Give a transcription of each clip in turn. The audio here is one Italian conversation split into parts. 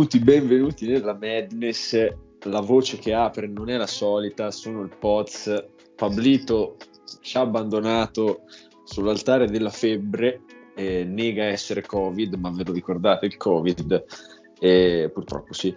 Benvenuti, benvenuti nella Madness. La voce che apre non è la solita, sono il Poz. Pablito ci ha abbandonato sull'altare della febbre, eh, nega essere Covid, ma ve lo ricordate il Covid? Eh, purtroppo sì.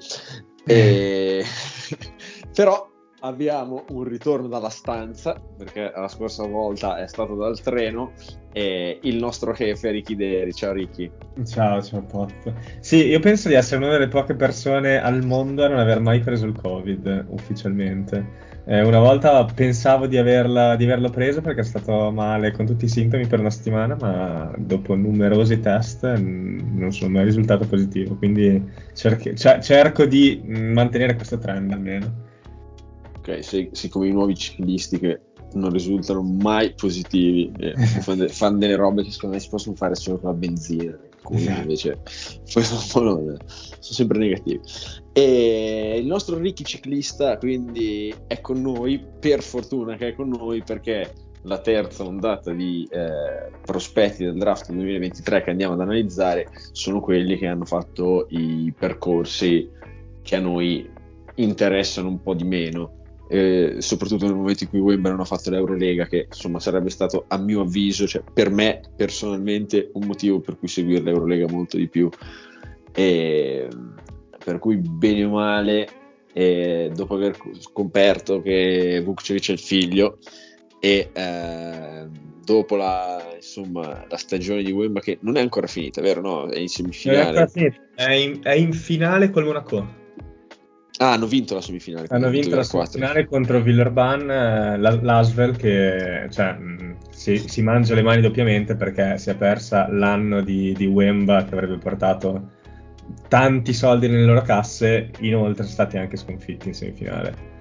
Eh, però abbiamo un ritorno dalla stanza, perché la scorsa volta è stato dal treno, e il nostro jefe Ricky Deri. Ciao Ricky. Ciao, ciao Pot. Sì, io penso di essere una delle poche persone al mondo a non aver mai preso il Covid ufficialmente. Eh, una volta pensavo di, averla, di averlo preso perché è stato male con tutti i sintomi per una settimana, ma dopo numerosi test mm, non sono mai risultato positivo, quindi cerchi, cerco di mantenere questo trend almeno ok, sei, sei come i nuovi ciclisti che non risultano mai positivi, eh, fanno, fanno, delle robe che secondo me si possono fare solo con la benzina, alcuni esatto. invece non, sono sempre negativi. E il nostro Ricky ciclista quindi è con noi, per fortuna che è con noi perché la terza ondata di eh, prospetti del draft 2023 che andiamo ad analizzare sono quelli che hanno fatto i percorsi che a noi interessano un po' di meno eh, soprattutto nel momento in cui Wembley hanno fatto l'Eurolega, che insomma sarebbe stato a mio avviso, cioè per me personalmente, un motivo per cui seguire l'Eurolega molto di più. E, per cui bene o male, eh, dopo aver scoperto che Vukcevic è il figlio e eh, dopo la, insomma, la stagione di Wemba che non è ancora finita, vero? No, è in semifinale. È in, è in finale col Monaco. Ah, hanno vinto la semifinale. Hanno vinto la semifinale contro Villerban, eh, l'Asvel che cioè, si, si, mangia le mani doppiamente perché si è persa l'anno di, di Wemba che avrebbe portato tanti soldi nelle loro casse, inoltre sono stati anche sconfitti in semifinale.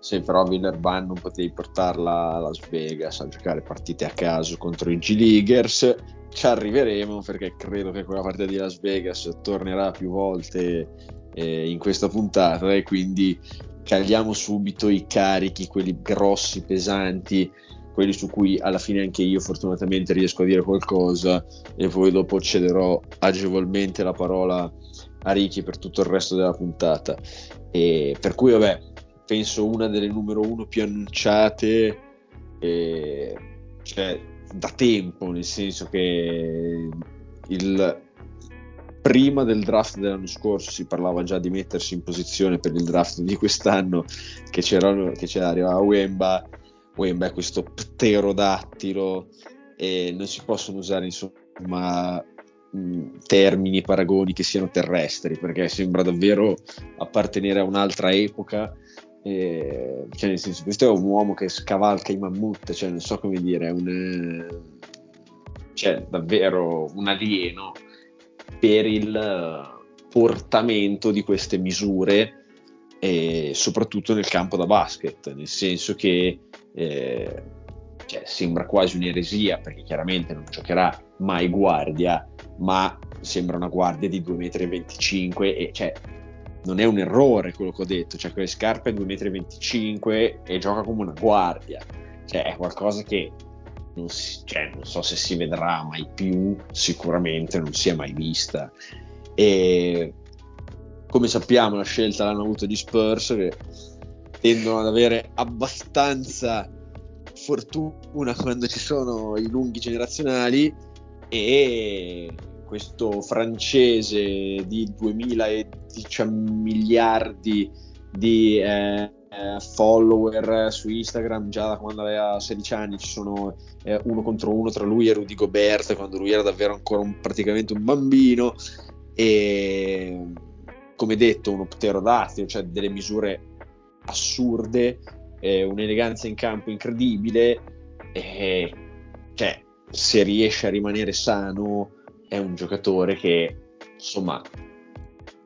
Sì, però Villerban non potevi portarla a Las Vegas a giocare partite a caso contro i G-Leaguers. Ci arriveremo perché credo che quella partita di Las Vegas tornerà più volte eh, in questa puntata e quindi cagliamo subito i carichi, quelli grossi, pesanti, quelli su cui alla fine anche io fortunatamente riesco a dire qualcosa e poi dopo cederò agevolmente la parola a Ricky per tutto il resto della puntata. E per cui vabbè, penso una delle numero uno più annunciate, eh, cioè da tempo, nel senso che il prima del draft dell'anno scorso si parlava già di mettersi in posizione per il draft di quest'anno che c'era, che c'era arrivava Wemba Wemba è questo pterodattilo e non si possono usare insomma termini, paragoni che siano terrestri perché sembra davvero appartenere a un'altra epoca eh, cioè nel senso questo è un uomo che scavalca i mammut cioè non so come dire è un cioè davvero un alieno per il eh, portamento di queste misure e soprattutto nel campo da basket, nel senso che eh, cioè, sembra quasi un'eresia perché chiaramente non giocherà mai guardia, ma sembra una guardia di 2,25 m e cioè, non è un errore quello che ho detto, cioè quelle scarpe 2,25 m e gioca come una guardia, cioè è qualcosa che non, si, cioè, non so se si vedrà mai più, sicuramente non si è mai vista. E come sappiamo la scelta l'hanno avuto gli Spurs che tendono ad avere abbastanza fortuna quando ci sono i lunghi generazionali e questo francese di 2010 miliardi di eh, eh, follower su Instagram già da quando aveva 16 anni, ci sono eh, uno contro uno tra lui e Rudy Gobert quando lui era davvero ancora un, praticamente un bambino. E come detto uno pterodattilo, cioè delle misure assurde, eh, un'eleganza in campo incredibile. E cioè se riesce a rimanere sano è un giocatore che insomma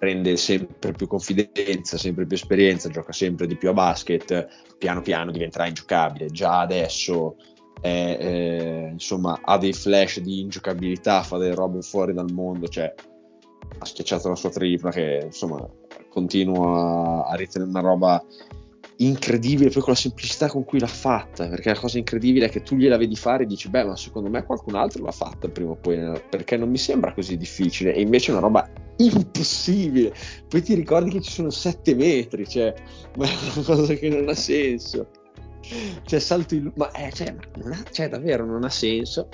prende sempre più confidenza, sempre più esperienza, gioca sempre di più a basket, piano piano diventerà ingiocabile. Già adesso è, eh, insomma, ha dei flash di ingiocabilità, fa delle robe fuori dal mondo, cioè ha schiacciato la sua tripla che insomma continua a ritenere una roba incredibile poi con la semplicità con cui l'ha fatta perché la cosa incredibile è che tu gliela vedi fare e dici beh ma secondo me qualcun altro l'ha fatta prima o poi perché non mi sembra così difficile e invece è una roba impossibile. Poi ti ricordi che ci sono 7 metri, cioè, ma è una cosa che non ha senso. Cioè, salto in... Ma eh, cioè, non ha, cioè, davvero non ha senso.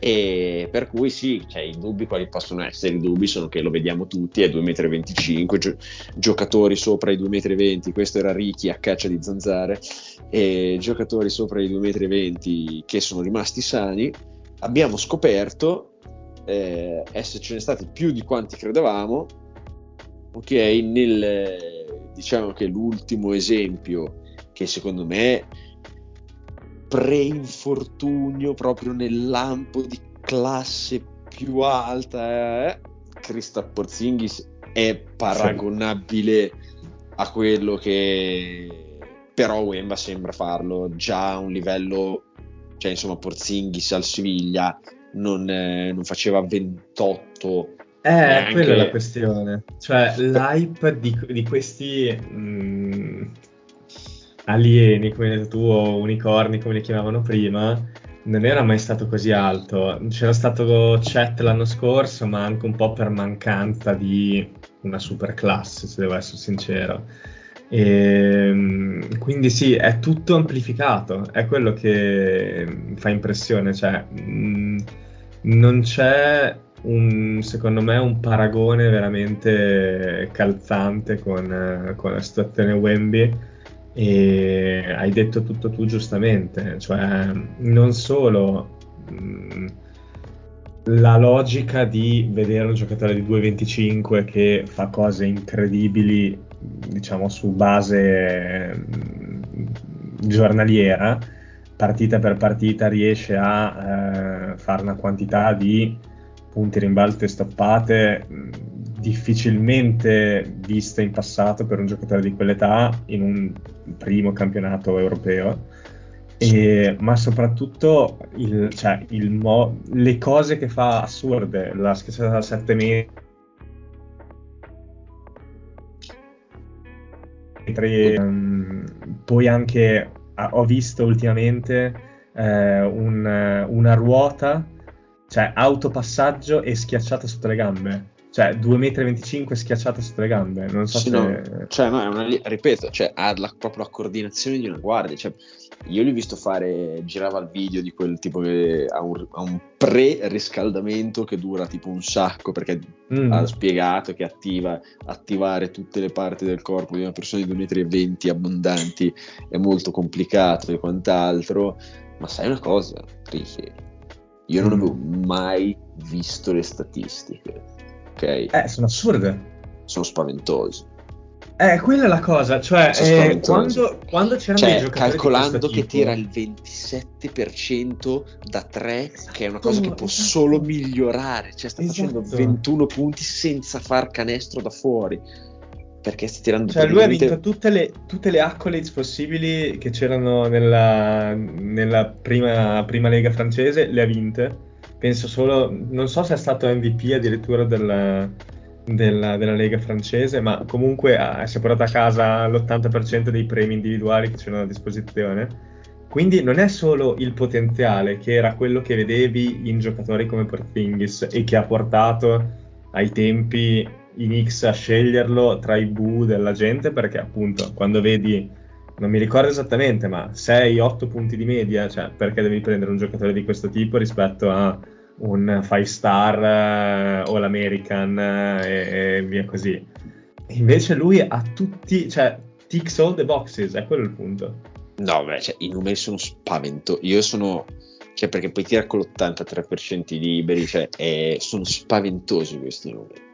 E per cui sì, cioè, i dubbi quali possono essere? I dubbi sono che lo vediamo tutti, è 2,25 m, gio- giocatori sopra i 2,20 m, questo era Ricky a caccia di zanzare, e giocatori sopra i 2,20 m che sono rimasti sani. Abbiamo scoperto eh, essere ce ne stati più di quanti credevamo. Ok, nel, diciamo che l'ultimo esempio che secondo me pre-infortunio proprio nel lampo di classe più alta eh, Krista Porzingis è paragonabile a quello che però Wemba sembra farlo già a un livello cioè insomma Porzingis al Siviglia non, eh, non faceva 28 eh, neanche... quella è la questione. Cioè, l'hype di, di questi mh, mm, alieni, come hai detto tu, o unicorni, come li chiamavano prima, non era mai stato così alto. C'era stato chat l'anno scorso, ma anche un po' per mancanza di una super classe, se devo essere sincero. E, ehm, quindi sì, è tutto amplificato, è quello che fa impressione, cioè mh, mm, non c'è un, secondo me un paragone veramente calzante con, con la situazione Wemby e hai detto tutto tu giustamente, cioè non solo mh, la logica di vedere un giocatore di 2.25 che fa cose incredibili diciamo su base mh, giornaliera partita per partita riesce a eh, fare una quantità di punti rimbalzi stoppate mh, difficilmente viste in passato per un giocatore di quell'età in un primo campionato europeo. E, ma soprattutto il, cioè, il mo- le cose che fa assurde, la schiacciata da 7 metri, um, poi anche ho visto ultimamente eh, un, una ruota, cioè autopassaggio e schiacciata sotto le gambe. Cioè 2,25 m schiacciata sotto le gambe. Non so sì, se... No. Cioè, no, è una, ripeto, cioè, ha la, proprio la coordinazione di una guardia. Cioè, io l'ho visto fare, girava il video di quel tipo che ha un, ha un pre-riscaldamento che dura tipo un sacco perché mm. ha spiegato che attiva, attivare tutte le parti del corpo di una persona di 2,20 m abbondanti è molto complicato e quant'altro. Ma sai una cosa, Ricky? Io non mm. avevo mai visto le statistiche, ok? Eh, sono assurde. Sono spaventose. Eh, quella è la cosa, cioè eh, quando, quando c'erano cioè, dei giocatori calcolando che tipo... tira il 27% da 3, esatto, che è una cosa che può esatto. solo migliorare, cioè sta esatto. facendo 21 punti senza far canestro da fuori. Perché sta tirando Cioè, lui ha vinto tutte le, tutte le accolades possibili che c'erano nella, nella prima, prima lega francese, le ha vinte. Penso solo, non so se è stato MVP addirittura della, della, della, Lega francese, ma comunque ah, si è portato a casa l'80% dei premi individuali che c'erano a disposizione. Quindi non è solo il potenziale, che era quello che vedevi in giocatori come Porzingis e che ha portato ai tempi in X a sceglierlo tra i bu della gente, perché appunto quando vedi, non mi ricordo esattamente, ma 6-8 punti di media, cioè perché devi prendere un giocatore di questo tipo rispetto a un five star eh, o l'American eh, e, via così. Invece lui ha tutti, cioè, ticks all the boxes, è quello il punto. No, beh, cioè, i numeri sono spaventosi. Io sono, cioè, perché poi tira con l'83% liberi, cioè, è, sono spaventosi questi numeri.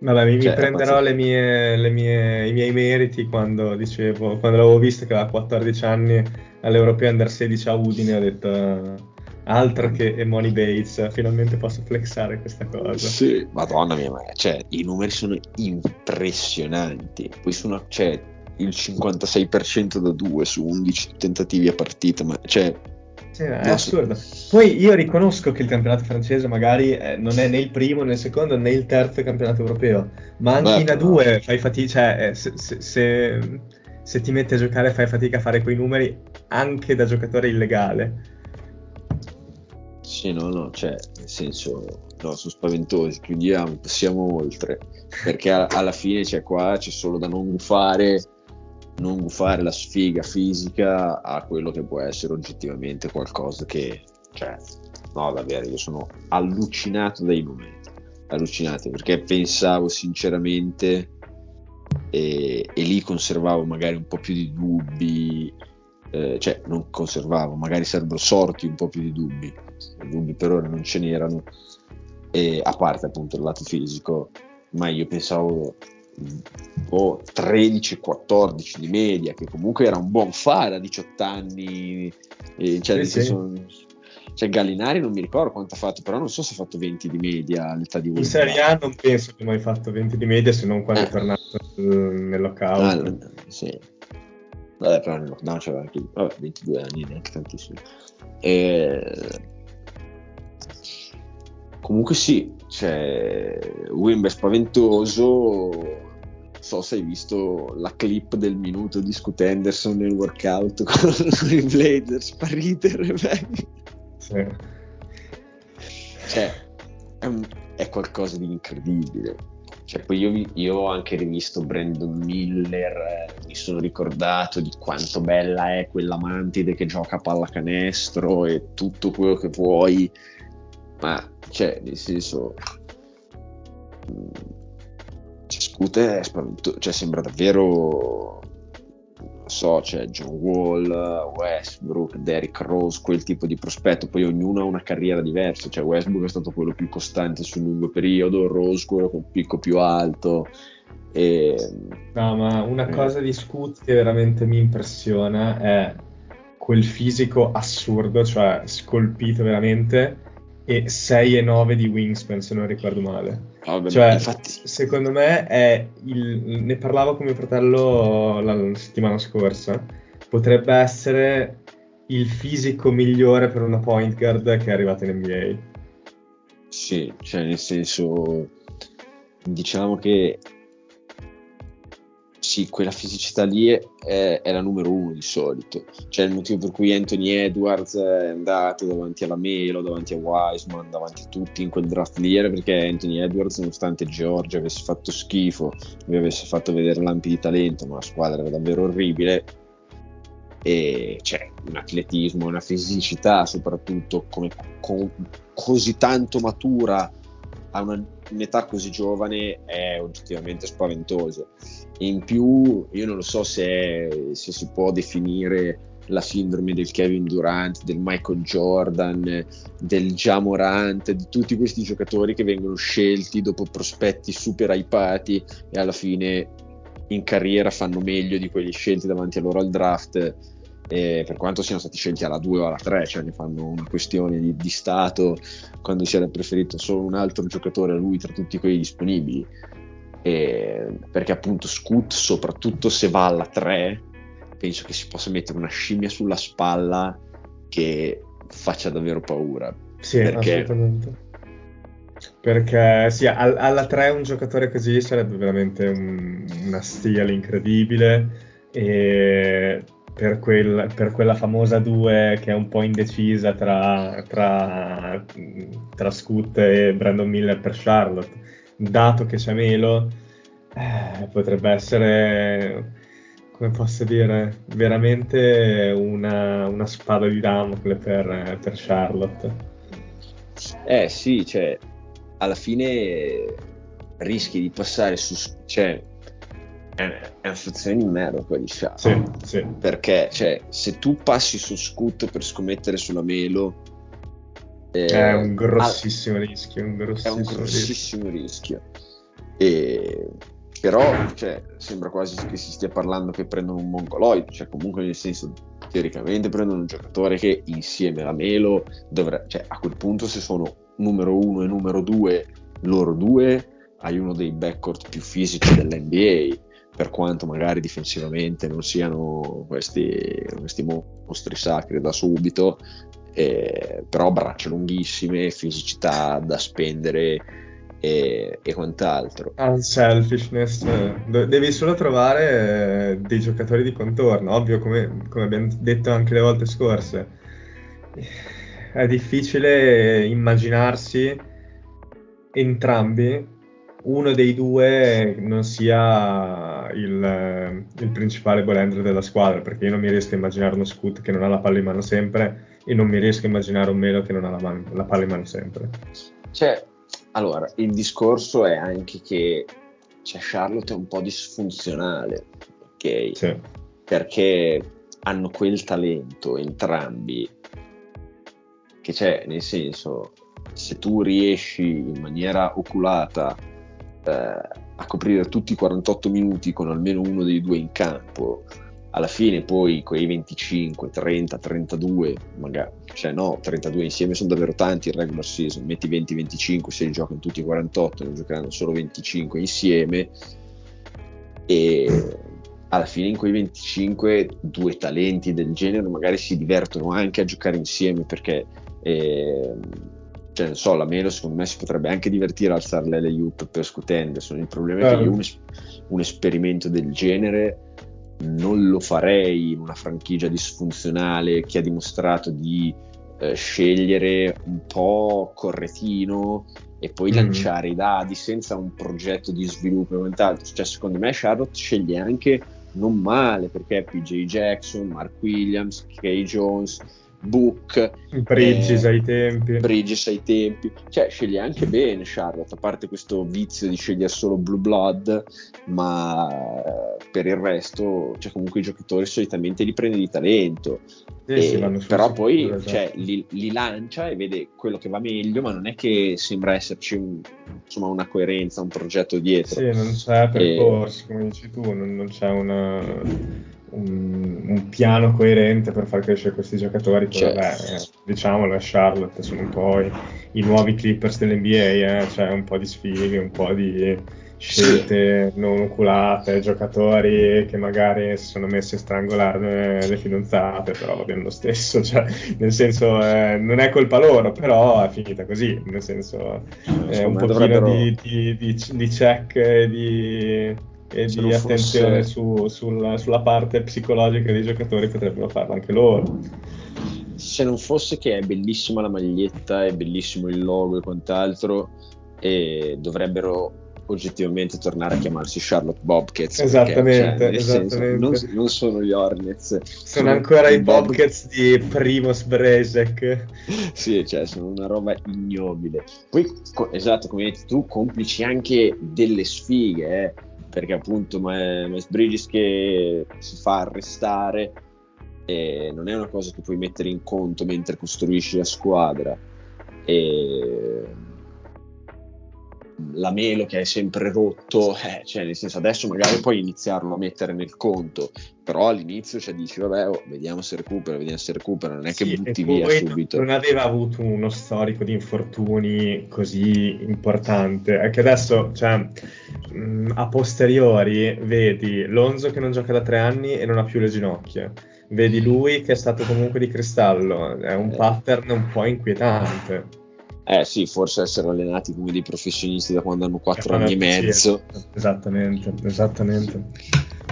Vabbè, mi, cioè, prenderò le mie, le mie, i miei meriti quando dicevo, quando l'avevo visto che aveva 14 anni all'Europeo Under 16 a Udine, ho detto altro che Money Bates, finalmente posso flexare questa cosa. Sì, madonna mia, ma cioè, i numeri sono impressionanti. Poi sono, cioè, il 56% da 2 su 11 tentativi a partita, ma cioè... Sì, è assurdo. Poi io riconosco che il campionato francese magari eh, non è né il primo né il secondo né il terzo campionato europeo, ma anche Beh, in A2 no. fai fatica, cioè, eh, se, se, se, se ti metti a giocare fai fatica a fare quei numeri anche da giocatore illegale sì, no, no, cioè, nel senso, no, sono spaventosi, chiudiamo, passiamo oltre, perché a- alla fine c'è qua, c'è solo da non gufare, non gufare la sfiga fisica a quello che può essere oggettivamente qualcosa che, cioè, no davvero, io sono allucinato dai momenti, allucinato perché pensavo sinceramente e, e lì conservavo magari un po' più di dubbi, eh, cioè non conservavo, magari sarebbero sorti un po' più di dubbi, dubbi per ora non ce n'erano, e, a parte appunto il lato fisico, ma io pensavo oh, 13-14 di media, che comunque era un buon fare a 18 anni, e, cioè, sì, sì. Cioè, Gallinari non mi ricordo quanto ha fatto, però non so se ha fatto 20 di media all'età di In Serie A non penso che mai fatto 20 di media, se non quando eh. è tornato nel lockout. Ah, sì. Vabbè, però nel lockdown c'aveva anche vabbè, 22 anni, neanche tantissimo. E... Comunque sì, c'è Wimber spaventoso. Non so se hai visto la clip del minuto di Scoot Henderson nel workout con, con i Blazers, sparite sì. Cioè, è, un, è, qualcosa di incredibile. Cioè, poi io, io, ho anche rivisto Brandon Miller, eh, mi sono ricordato di quanto bella è quella mantide che gioca a pallacanestro e tutto quello che vuoi, ma, cioè, nel senso... Mm, cioè, Scute è spaventoso, cioè sembra davvero so, c'è John Wall, Westbrook, Derrick Rose, quel tipo di prospetto, poi ognuno ha una carriera diversa, cioè Westbrook è stato quello più costante sul lungo periodo, Rose quello con un picco più alto. E... No, ma una eh. cosa di Scoot che veramente mi impressiona è quel fisico assurdo, cioè scolpito veramente, e 6 e 9 di Wingspan, se non ricordo male. Vabbè, cioè, infatti... secondo me è il... ne parlavo con mio fratello la, la settimana scorsa, potrebbe essere il fisico migliore per una point guard che è arrivata in NBA. Sì, cioè nel senso, diciamo che sì, quella fisicità lì è, è, la numero uno di solito. Cioè il motivo per cui Anthony Edwards è andato davanti alla Melo, davanti a Wiseman, davanti a tutti in quel draft lì era perché Anthony Edwards, nonostante Georgia avesse fatto schifo, vi avesse fatto vedere lampi di talento, ma la squadra era davvero orribile. E c'è un atletismo, una fisicità soprattutto come, con, così tanto matura a una, un'età così giovane è oggettivamente spaventoso. In più, io non lo so se, se si può definire la sindrome del Kevin Durant, del Michael Jordan, del Jamorant, di tutti questi giocatori che vengono scelti dopo prospetti super hypati e alla fine in carriera fanno meglio di quelli scelti davanti a loro al draft eh, per quanto siano stati scelti alla 2 o alla 3, cioè ne fanno una questione di, di stato quando si era preferito solo un altro giocatore a lui tra tutti quelli disponibili. Eh, perché appunto Scoot, soprattutto se va alla 3, penso che si possa mettere una scimmia sulla spalla che faccia davvero paura. Sì, perché... assolutamente. Perché sì, alla 3 un giocatore così sarebbe veramente un, una steal incredibile e per, quel, per, quella famosa 2 che è un po' indecisa tra, tra, tra Scoot e Brandon Miller per Charlotte, dato che c'è Melo, eh, potrebbe essere, come posso dire, veramente una, una spada di Damocle per, per Charlotte. Eh sì, cioè, alla fine rischi di passare su... Cioè, è, una situazione di merda quella di Sciacca. Sì, sì. Perché cioè, se tu passi su Scoot per scommettere sulla Melo eh, è un grossissimo ah, rischio. Un grossissimo è un grossissimo rischio. rischio. E, però cioè, sembra quasi che si stia parlando che prendono un mongoloid, cioè comunque nel senso teoricamente prendono un giocatore che insieme a Melo dovrebbe, cioè a quel punto se sono numero uno e numero due, loro due, hai uno dei backcourt più fisici dell'NBA per quanto magari difensivamente non siano questi, questi mostri sacri da subito, eh, però braccia lunghissime, fisicità da spendere e, e quant'altro. Unselfishness, devi solo trovare eh, dei giocatori di contorno, ovvio come, come abbiamo detto anche le volte scorse. È difficile immaginarsi entrambi uno dei due non sia il, il principale ball della squadra, perché io non mi riesco a immaginare uno Scoot che non ha la palla in mano sempre e non mi riesco a immaginare un Melo che non ha la, man- la palla in mano sempre. Cioè, allora, il discorso è anche che cioè, Charlotte è un po' disfunzionale, ok? Sì. Perché hanno quel talento entrambi che c'è, nel senso, se tu riesci in maniera oculata eh, a coprire tutti i 48 minuti con almeno uno dei due in campo, alla fine poi quei 25, 30, 32, magari, cioè no, 32 insieme sono davvero tanti in regular season, metti 20, 25, se li giocano tutti i 48, ne giocheranno solo 25 insieme e alla fine in quei 25 due talenti del genere magari si divertono anche a giocare insieme perché eh, cioè, non so, la Melo secondo me si potrebbe anche divertire a alzare le Yup per scutende. Il problema è che un, un, esperimento del genere non lo farei in una franchigia disfunzionale che ha dimostrato di eh, scegliere un po' corretino e poi mm. lanciare i dadi senza un progetto di sviluppo e quant'altro. Cioè, secondo me Charlotte sceglie anche non male perché PJ Jackson, Mark Williams, Kay Jones Book, Bridges eh, ai tempi. Bridges ai tempi, cioè sceglie anche bene Charlotte, a parte questo vizio di scegliere solo Blue Blood, ma eh, per il resto, cioè comunque i giocatori solitamente li prende di talento. Eh, sì, però poi esatto. cioè, li, li, lancia e vede quello che va meglio, ma non è che sembra esserci un, insomma, una coerenza, un progetto dietro. Sì, non c'è percorso, e... come dici tu, non, non c'è una un, un, piano coerente per far crescere questi giocatori. Cioè, vabbè, eh, diciamolo, a Charlotte sono un po' i, i nuovi Clippers dell'NBA, eh, cioè un po' di sfighe, un po' di scelte sì. non oculate, giocatori che magari si sono messi a strangolare le fidanzate, però va bene lo stesso, cioè, nel senso eh, non è colpa loro, però è finita così, nel senso è un pochino dovrebbero... di, di, di, di check e di e Se di attenzione fosse... su, sulla, sulla, parte psicologica dei giocatori potrebbero farlo anche loro. Se non fosse che è bellissima la maglietta, è bellissimo il logo e quant'altro, e dovrebbero oggettivamente tornare a chiamarsi Charlotte Bobcats. Esattamente, perché, cioè, esattamente. Senso, non, non, sono gli Hornets. Sono, sono ancora i Bob... Bobcats di Primos Brezek. sì, cioè sono una roba ignobile. Poi, co- esatto, come hai detto tu, complici anche delle sfighe, eh perché appunto Miles Bridges che si fa arrestare e non è una cosa che puoi mettere in conto mentre costruisci la squadra. E la Melo che è sempre rotto, eh, cioè nel senso adesso magari puoi iniziarlo a mettere nel conto, però all'inizio cioè, dici vabbè oh, vediamo se recupera, vediamo se recupera, non è che sì, butti via subito. Non aveva avuto uno storico di infortuni così importante, è che adesso cioè, mh, mm, a posteriori vedi Lonzo che non gioca da tre anni e non ha più le ginocchia. Vedi lui che è stato comunque di cristallo, è un eh. pattern un po' inquietante. Eh sì, forse essere allenati come dei professionisti da quando hanno 4 anni e mezzo. Esattamente, esattamente.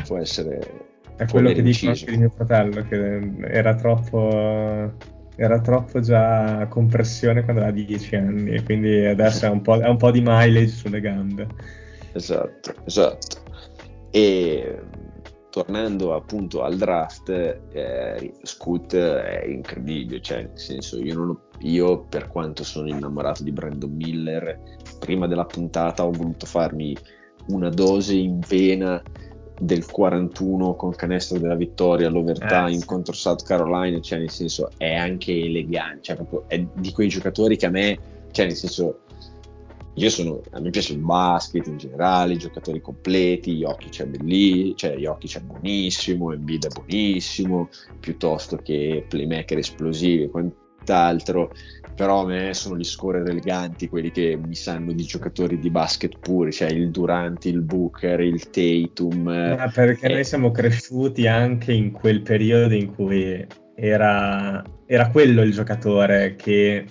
Può essere... È quello che dico anche di mio fratello, che era troppo, era troppo già con pressione quando aveva 10 anni, e quindi adesso è un, po', è un po' di mileage sulle gambe. Esatto, esatto. E tornando appunto al draft, eh, Scoot è incredibile, cioè nel senso io, non, io, per quanto sono innamorato di Brandon Miller, prima della puntata ho voluto farmi una dose in vena del 41 con canestro della vittoria all'overtime eh, sì. contro South Carolina, cioè nel senso è anche elegante, cioè proprio è di quei giocatori che a me, cioè nel senso io sono, a me piace il basket in generale, i giocatori completi, Jokic c'è bellissimo, cioè Jokic è buonissimo, Embiid è buonissimo, piuttosto che playmaker esplosivi e quant'altro, però a me sono gli scorer eleganti, quelli che mi sanno di giocatori di basket puri, cioè il Durant, il Booker, il Tatum. Eh, perché e... noi siamo cresciuti anche in quel periodo in cui era, era quello il giocatore che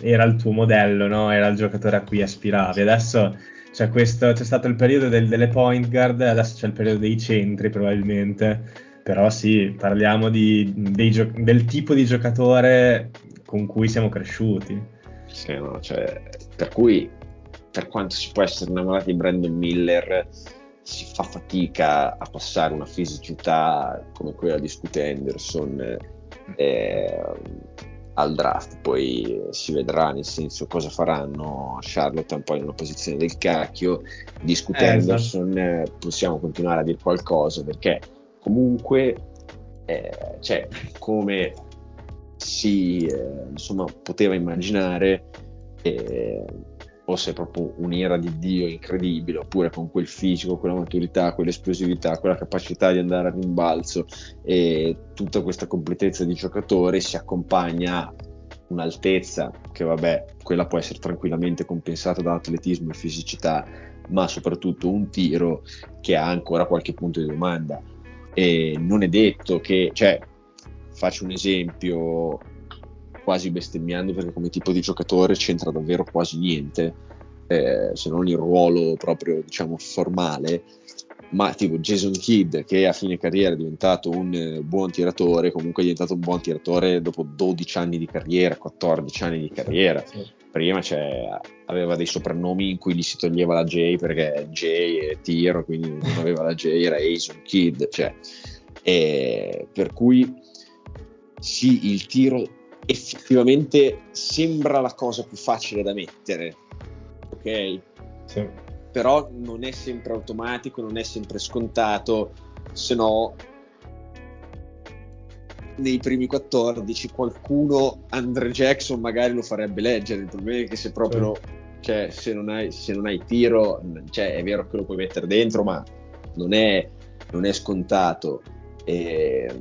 era il tuo modello, no? era il giocatore a cui aspiravi. Adesso c'è, questo, c'è stato il periodo del, delle point guard, adesso c'è il periodo dei centri probabilmente. Però sì, parliamo di, gio- del tipo di giocatore con cui siamo cresciuti. Sì, no, cioè, per cui, per quanto si può essere innamorati di Brandon Miller, si fa fatica a passare una fisicità come quella di Scoot Henderson eh, al draft. Poi si vedrà, nel senso, cosa faranno Charlotte un po' in una posizione del cacchio. Di Scoot eh, Henderson eh, possiamo continuare a dire qualcosa perché comunque, eh, cioè, come si eh, insomma, poteva immaginare eh, fosse proprio un'era di Dio incredibile, oppure con quel fisico, quella maturità, quell'esplosività, quella capacità di andare a rimbalzo e tutta questa completezza di giocatore si accompagna a un'altezza che vabbè, quella può essere tranquillamente compensata da atletismo e fisicità, ma soprattutto un tiro che ha ancora qualche punto di domanda. E non è detto che, cioè, faccio un esempio quasi bestemmiando perché come tipo di giocatore c'entra davvero quasi niente, eh, se non il ruolo proprio diciamo formale, ma tipo Jason Kidd che a fine carriera è diventato un eh, buon tiratore, comunque è diventato un buon tiratore dopo 12 anni di carriera, 14 anni di carriera. Prima aveva dei soprannomi in cui gli si toglieva la J perché J è tiro, quindi non aveva la J, era Jason Kidd, cioè, per cui sì, il tiro effettivamente sembra la cosa più facile da mettere, ok? Sì. Però non è sempre automatico, non è sempre scontato, se no nei primi 14 qualcuno Andre Jackson magari lo farebbe leggere il problema è che se proprio sì. cioè, se, non hai, se non hai tiro cioè, è vero che lo puoi mettere dentro ma non è, non è scontato e,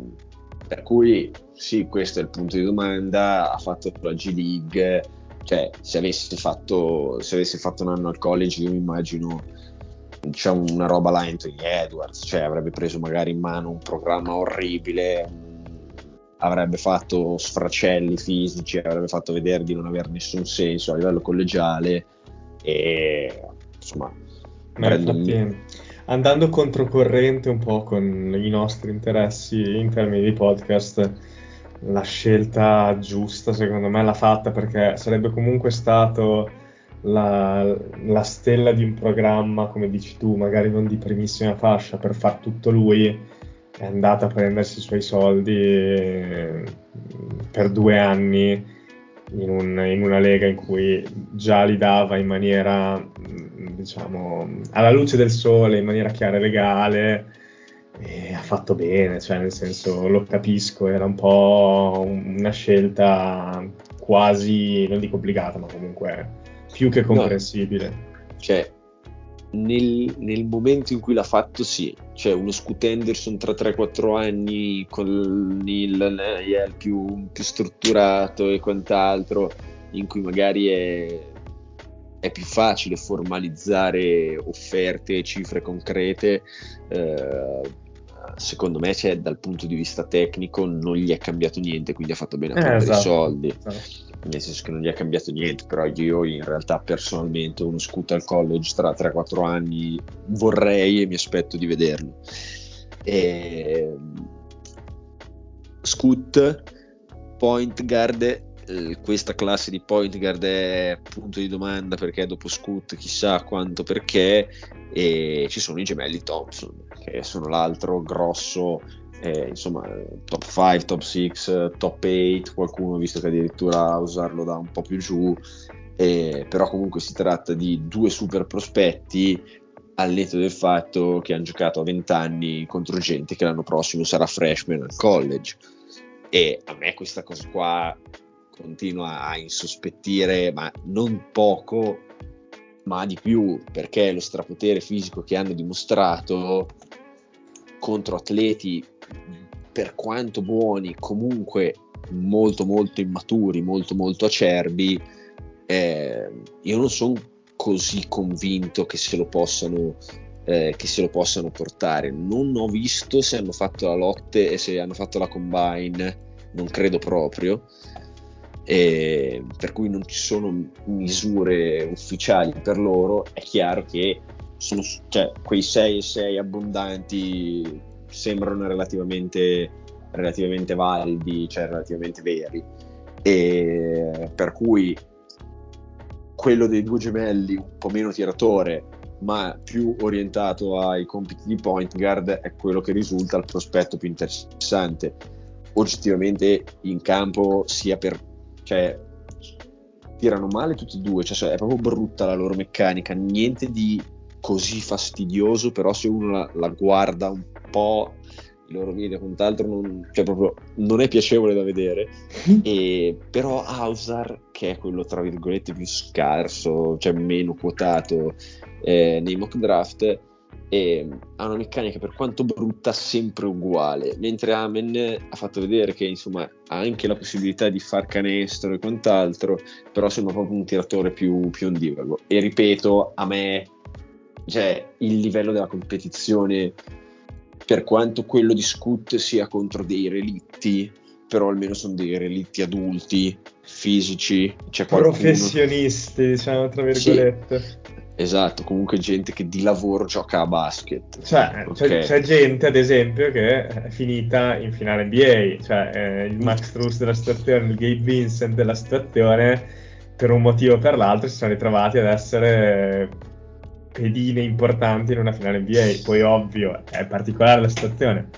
per cui sì, questo è il punto di domanda, ha fatto la G League, cioè se avesse fatto, se avesse fatto un anno al college io mi immagino diciamo, una roba là Anthony Edwards, cioè avrebbe preso magari in mano un programma orribile, avrebbe fatto sfracelli fisici, avrebbe fatto vedere di non avere nessun senso a livello collegiale e insomma... Ma infatti, andando controcorrente un po' con i nostri interessi in termini di podcast, la scelta giusta secondo me l'ha fatta perché sarebbe comunque stato la, la, stella di un programma, come dici tu, magari non di primissima fascia, per far tutto lui, è andata a prendersi i suoi soldi eh, per due anni in, un, in, una lega in cui già li dava in maniera, diciamo, alla luce del sole, in maniera chiara e legale, e ha fatto bene, cioè nel senso lo capisco, era un po' una scelta quasi, non dico obbligata, ma comunque più che comprensibile. No, cioè, nel, nel, momento in cui l'ha fatto, sì, cioè uno Scoot Henderson tra 3-4 anni con il, il più, più, strutturato e quant'altro, in cui magari è, è più facile formalizzare offerte e cifre concrete. Eh, secondo me cioè, dal punto di vista tecnico non gli è cambiato niente, quindi ha fatto bene a prendere eh, esatto, i soldi. Esatto nel senso che non gli è cambiato niente, però io in realtà personalmente uno scoot al college tra 3-4 anni vorrei e mi aspetto di vederlo. E... Scoot, point guard, eh, questa classe di point guard è punto di domanda perché dopo Scoot chissà quanto perché e ci sono i gemelli Thompson che sono l'altro grosso eh, insomma top 5, top 6, top 8, qualcuno visto che addirittura usarlo da un po' più giù, eh, però comunque si tratta di due super prospetti al netto del fatto che hanno giocato a 20 anni contro gente che l'anno prossimo sarà freshman al college. E a me questa cosa qua continua a insospettire ma non poco ma di più perché lo strapotere fisico che hanno dimostrato contro atleti per quanto buoni, comunque molto molto immaturi, molto molto acerbi, eh, io non sono così convinto che se lo possano eh, che se lo possano portare. Non ho visto se hanno fatto la lotte e se hanno fatto la combine, non credo proprio. E per cui non ci sono misure ufficiali per loro. È chiaro che sono, cioè, quei 6 e 6 abbondanti sembrano relativamente, relativamente validi, cioè relativamente veri. E per cui quello dei due gemelli un po' meno tiratore ma più orientato ai compiti di point guard è quello che risulta il prospetto più interessante oggettivamente in campo sia per cioè tirano male tutti e due cioè è proprio brutta la loro meccanica niente di così fastidioso però se uno la, la guarda un po' i loro video quant'altro non, cioè proprio, non è piacevole da vedere. E, però Hausar che è quello tra virgolette più scarso cioè meno quotato eh, nei mock draft e ha una meccanica per quanto brutta sempre uguale. Mentre Amen ha fatto vedere che insomma ha anche la possibilità di far canestro e quant'altro però sembra proprio un tiratore più, più ondivago. E ripeto a me cioè, il livello della competizione per quanto quello di Scoot sia contro dei relitti, però almeno sono dei relitti adulti, fisici, c'è qualcuno... professionisti, diciamo tra virgolette. Sì, esatto, comunque gente che di lavoro gioca a basket. Cioè, okay. c'è, c'è, gente, ad esempio, che è finita in finale NBA, cioè eh, il Max Truss della situazione, il Gabe Vincent della situazione, per un motivo o per l'altro si sono ritrovati ad essere pedine importanti in una finale NBA. Poi, ovvio, è particolare la situazione.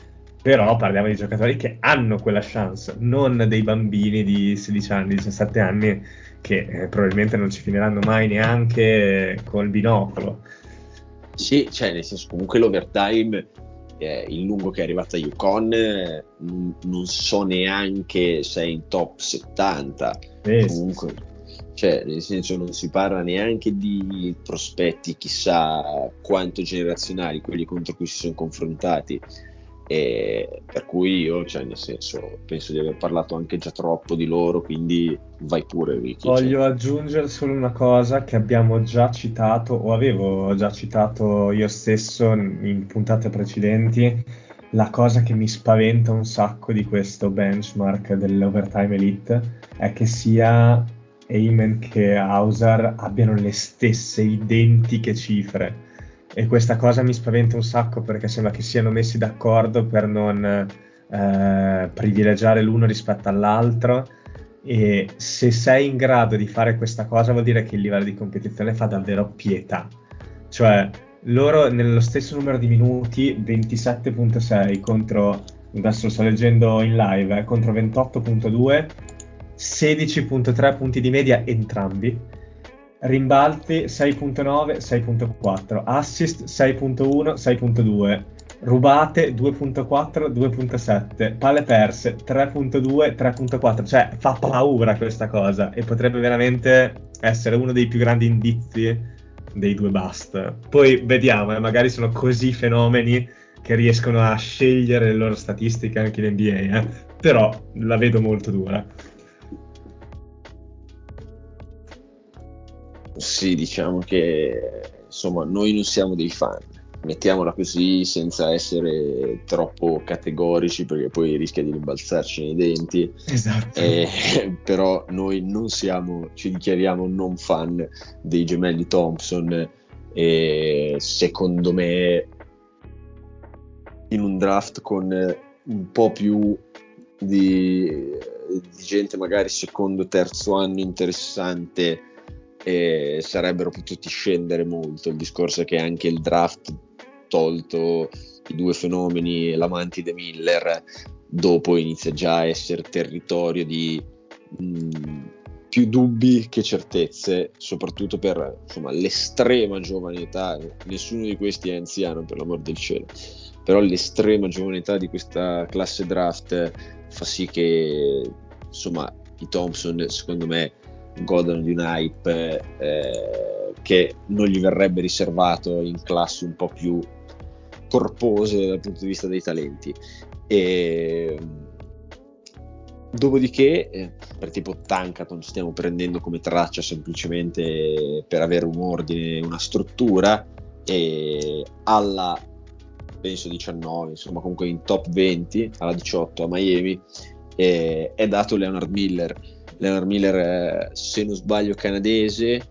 Però parliamo di giocatori che hanno quella chance, non dei bambini di 16 anni, 17 anni che eh, probabilmente non ci finiranno mai neanche col binocolo. Sì, cioè, nel senso, comunque l'overtime, eh, il lungo che è arrivato a Yukon, eh, non so neanche se è in top 70. Eh, comunque, cioè nel senso non si parla neanche di prospetti chissà quanto generazionali, quelli contro cui si sono confrontati. E per cui io, cioè, nel senso, penso di aver parlato anche già troppo di loro, quindi vai pure. Ricky, Voglio cioè. aggiungere solo una cosa che abbiamo già citato, o avevo già citato io stesso in puntate precedenti. La cosa che mi spaventa un sacco di questo benchmark dell'Overtime Elite è che sia Amen che Hausar abbiano le stesse identiche cifre e questa cosa mi spaventa un sacco perché sembra che siano messi d'accordo per non eh, privilegiare l'uno rispetto all'altro. E se sei in grado di fare questa cosa vuol dire che il livello di competizione fa davvero pietà. Cioè loro nello stesso numero di minuti 27.6 contro adesso sto leggendo in live eh, contro 28.2 16.3 punti di media entrambi, rimbalzi 6.9, 6.4, assist 6.1, 6.2, rubate 2.4, 2.7, palle perse 3.2, 3.4, cioè fa paura questa cosa e potrebbe veramente essere uno dei più grandi indizi dei due bust. Poi vediamo, eh, magari sono così fenomeni che riescono a scegliere le loro statistiche anche in NBA, eh? però la vedo molto dura. Sì, diciamo che insomma noi non siamo dei fan, mettiamola così senza essere troppo categorici perché poi rischia di rimbalzarci nei denti. Esatto. Eh, però noi non siamo, ci dichiariamo non fan dei gemelli Thompson e secondo me in un draft con un po' più di, di gente magari secondo terzo anno interessante e sarebbero potuti scendere molto. Il discorso è che anche il draft, tolto i due fenomeni e l'amantide Miller, dopo inizia già a essere territorio di mh, più dubbi che certezze, soprattutto per insomma, l'estrema giovane età. Nessuno di questi è anziano, per l'amor del cielo, però l'estrema giovane età di questa classe draft fa sì che insomma i Thompson, secondo me, godono di un hype eh, che non gli verrebbe riservato in classi un po' più corpose dal punto di vista dei talenti. E, dopodiché, eh, per tipo Tankaton stiamo prendendo come traccia semplicemente per avere un ordine, una struttura e alla penso 19, insomma comunque in top 20 alla 18 a Miami eh, è dato Leonard Miller Leonard Miller, se non sbaglio, canadese,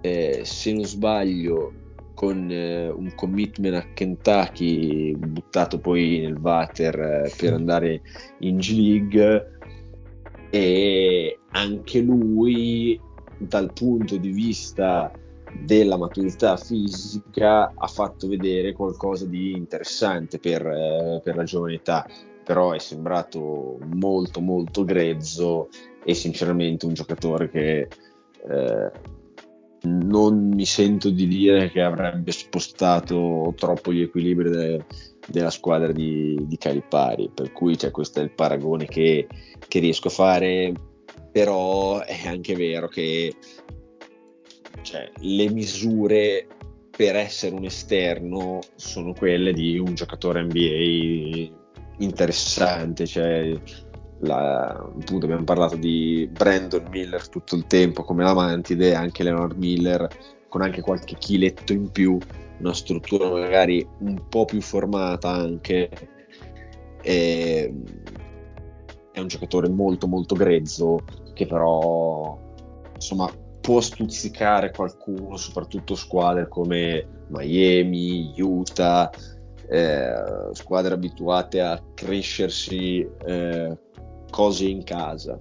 eh, se non sbaglio con eh, un commitment a Kentucky buttato poi nel water eh, per andare in G League. E anche lui dal punto di vista della maturità fisica ha fatto vedere qualcosa di interessante per, eh, per la giovane età, però è sembrato molto molto grezzo e sinceramente un giocatore che eh, non mi sento di dire che avrebbe spostato troppo gli equilibri de, della squadra di, di Calipari, per cui cioè, questo è il paragone che, che riesco a fare, però è anche vero che cioè, le misure per essere un esterno sono quelle di un giocatore NBA interessante, cioè la, appunto abbiamo parlato di Brandon Miller tutto il tempo come la mantide, anche Leonard Miller con anche qualche chiletto in più, una struttura magari un po' più formata anche. E, è un giocatore molto molto grezzo che però insomma può stuzzicare qualcuno, soprattutto squadre come Miami, Utah, eh, squadre abituate a crescersi eh, cose in casa?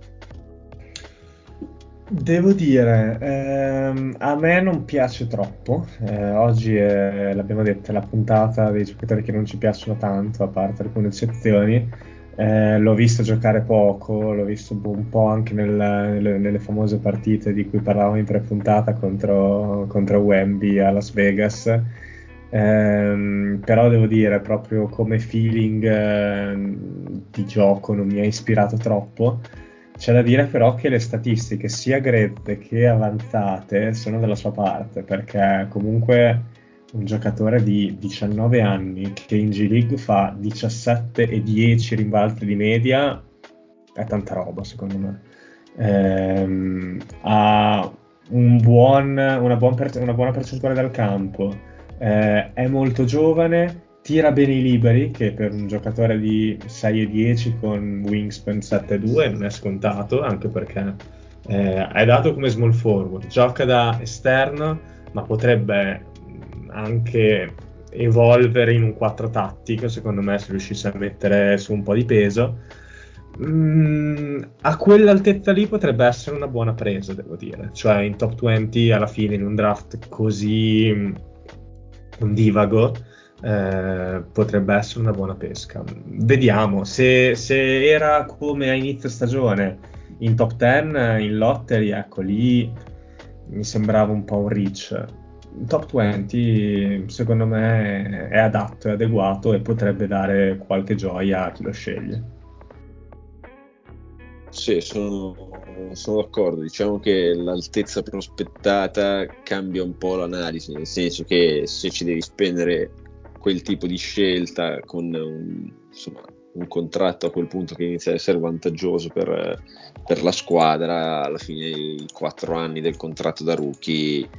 Devo dire, ehm, a me non piace troppo. Eh, oggi è, l'abbiamo detto, è la puntata dei giocatori che non ci piacciono tanto, a parte alcune eccezioni. Eh, l'ho visto giocare poco, l'ho visto un po' anche nel, nelle, nelle, famose partite di cui parlavamo in pre-puntata contro, contro Wemby a Las Vegas. Eh, però devo dire, proprio come feeling eh, di gioco non mi ha ispirato troppo. C'è da dire però che le statistiche sia grezze che avanzate sono dalla sua parte, perché comunque un giocatore di 19 anni che in G League fa 17 e 10 rimbalzi di media è tanta roba secondo me. Ehm, ha un buon, una, buon per, una buona percentuale dal campo eh, è molto giovane, tira bene i liberi, che per un giocatore di 6 e 10 con wingspan 7 e 2 non è scontato, anche perché eh, è dato come small forward, gioca da esterno, ma potrebbe anche evolvere in un 4 tattico, secondo me, se riuscisse a mettere su un po' di peso. Mm, a quell'altezza lì potrebbe essere una buona presa, devo dire. Cioè, in top 20 alla fine, in un draft così un divago, eh, potrebbe essere una buona pesca. Vediamo, se, se, era come a inizio stagione in top 10, in lottery, ecco lì mi sembrava un po' un reach. Top 20 secondo me è adatto, è adeguato e potrebbe dare qualche gioia a chi lo sceglie. Sì, sono, sono, d'accordo. Diciamo che l'altezza prospettata cambia un po' l'analisi, nel senso che se ci devi spendere quel tipo di scelta con un, insomma, un contratto a quel punto che inizia a essere vantaggioso per, per la squadra, alla fine i quattro anni del contratto da rookie,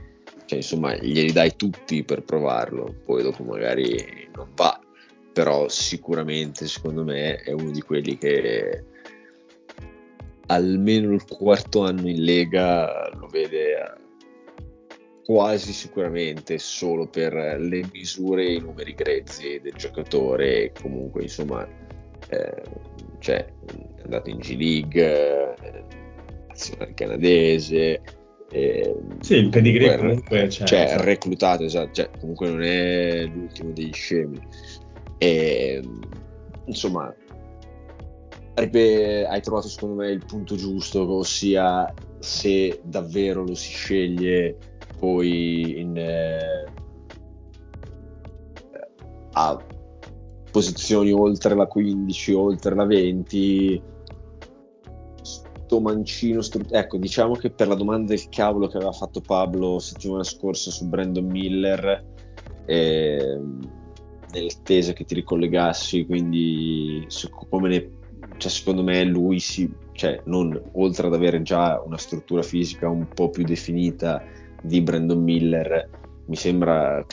cioè, insomma, glieli dai tutti per provarlo, poi dopo magari non va, però sicuramente secondo me è uno di quelli che almeno il quarto anno in Lega lo vede eh, quasi sicuramente solo per le misure e i numeri grezzi del giocatore comunque insomma eh, cioè, è andato in G League eh, nazionale canadese eh, sì il pedigree comunque, c'è, cioè esatto. reclutato esatto cioè, comunque non è l'ultimo degli scemi e insomma hai trovato secondo me il punto giusto, ossia se davvero lo si sceglie poi in, eh, a posizioni oltre la 15, oltre la 20. Sto mancino, sto... ecco, diciamo che per la domanda del cavolo che aveva fatto Pablo settimana scorsa su Brandon Miller, eh, nell'attesa che ti ricollegassi, quindi come ne cioè, secondo me lui si, cioè, non, oltre ad avere già una struttura fisica un po' più definita di Brandon Miller, mi sembra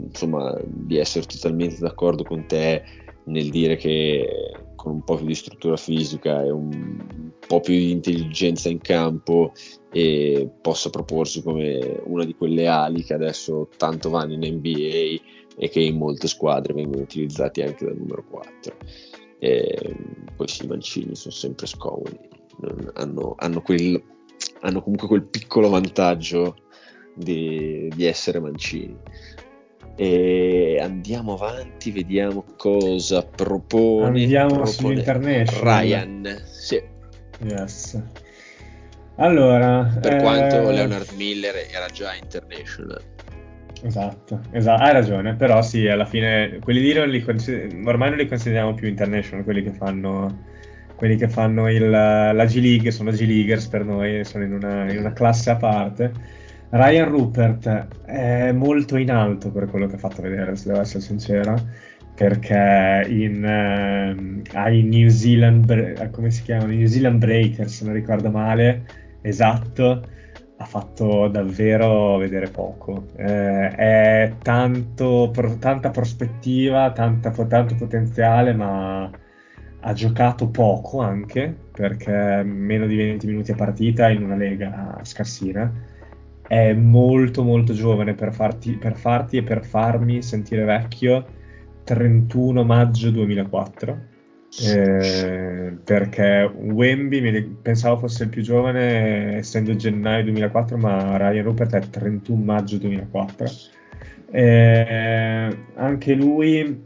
insomma di essere totalmente d'accordo con te nel dire che con un po' più di struttura fisica e un po' più di intelligenza in campo e possa proporsi come una di quelle ali che adesso tanto vanno in NBA e che in molte squadre vengono utilizzati anche dal numero 4. E poi sì, i mancini sono sempre scomodi, hanno, hanno, quel, hanno comunque quel piccolo vantaggio di, di essere mancini. E andiamo avanti, vediamo cosa propone. Andiamo propone sull'International. Ryan. Sì. Yes. Allora, Per quanto eh, Leonard Miller era già international. Esatto, esatto, hai ragione, però sì, alla fine quelli lì non li consider- ormai non li consideriamo più international, quelli che fanno, quelli che fanno il- la G League, sono G Leaguers per noi, sono in una, in una classe a parte. Ryan Rupert è molto in alto per quello che ha fatto vedere, se devo essere sincero, perché in, ehm, ai New Zealand, Bre- come si chiamano? New Zealand Breakers, se non ricordo male, esatto, fatto davvero vedere poco. Eh, è tanto, pro- tanta prospettiva, tanta- tanto potenziale, ma ha giocato poco anche, perché meno di 20 minuti a partita in una lega scarsina. È molto molto giovane per farti, per farti e per farmi sentire vecchio. 31 maggio 2004. Eh, perché Wemby pensavo fosse il più giovane essendo gennaio 2004 ma Ryan Rupert è 31 maggio 2004 Eh, anche lui